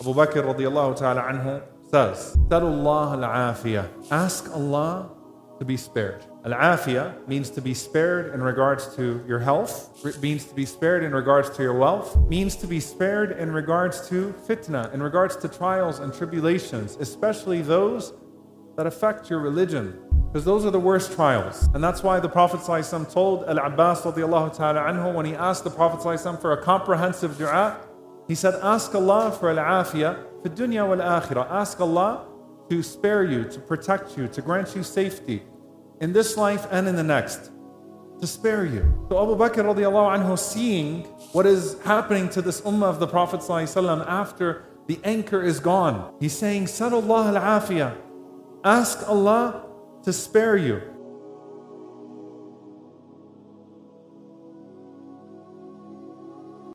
Abu Bakr radiallahu ta'ala anhu says, al-afiyah. Ask Allah to be spared. Al-afiyah means to be spared in regards to your health, means to be spared in regards to your wealth, means to be spared in regards to fitna, in regards to trials and tribulations, especially those that affect your religion. Because those are the worst trials. And that's why the Prophet ﷺ told Al-Abbas ta'ala anhu when he asked the Prophet ﷺ for a comprehensive dua, he said, ask Allah for al-afiyah fi dunya wal akhirah. Ask Allah to spare you, to protect you, to grant you safety in this life and in the next, to spare you. So Abu Bakr radiallahu anhu seeing what is happening to this ummah of the Prophet after the anchor is gone. He's saying, Salullah al-afiyah. Ask Allah to spare you.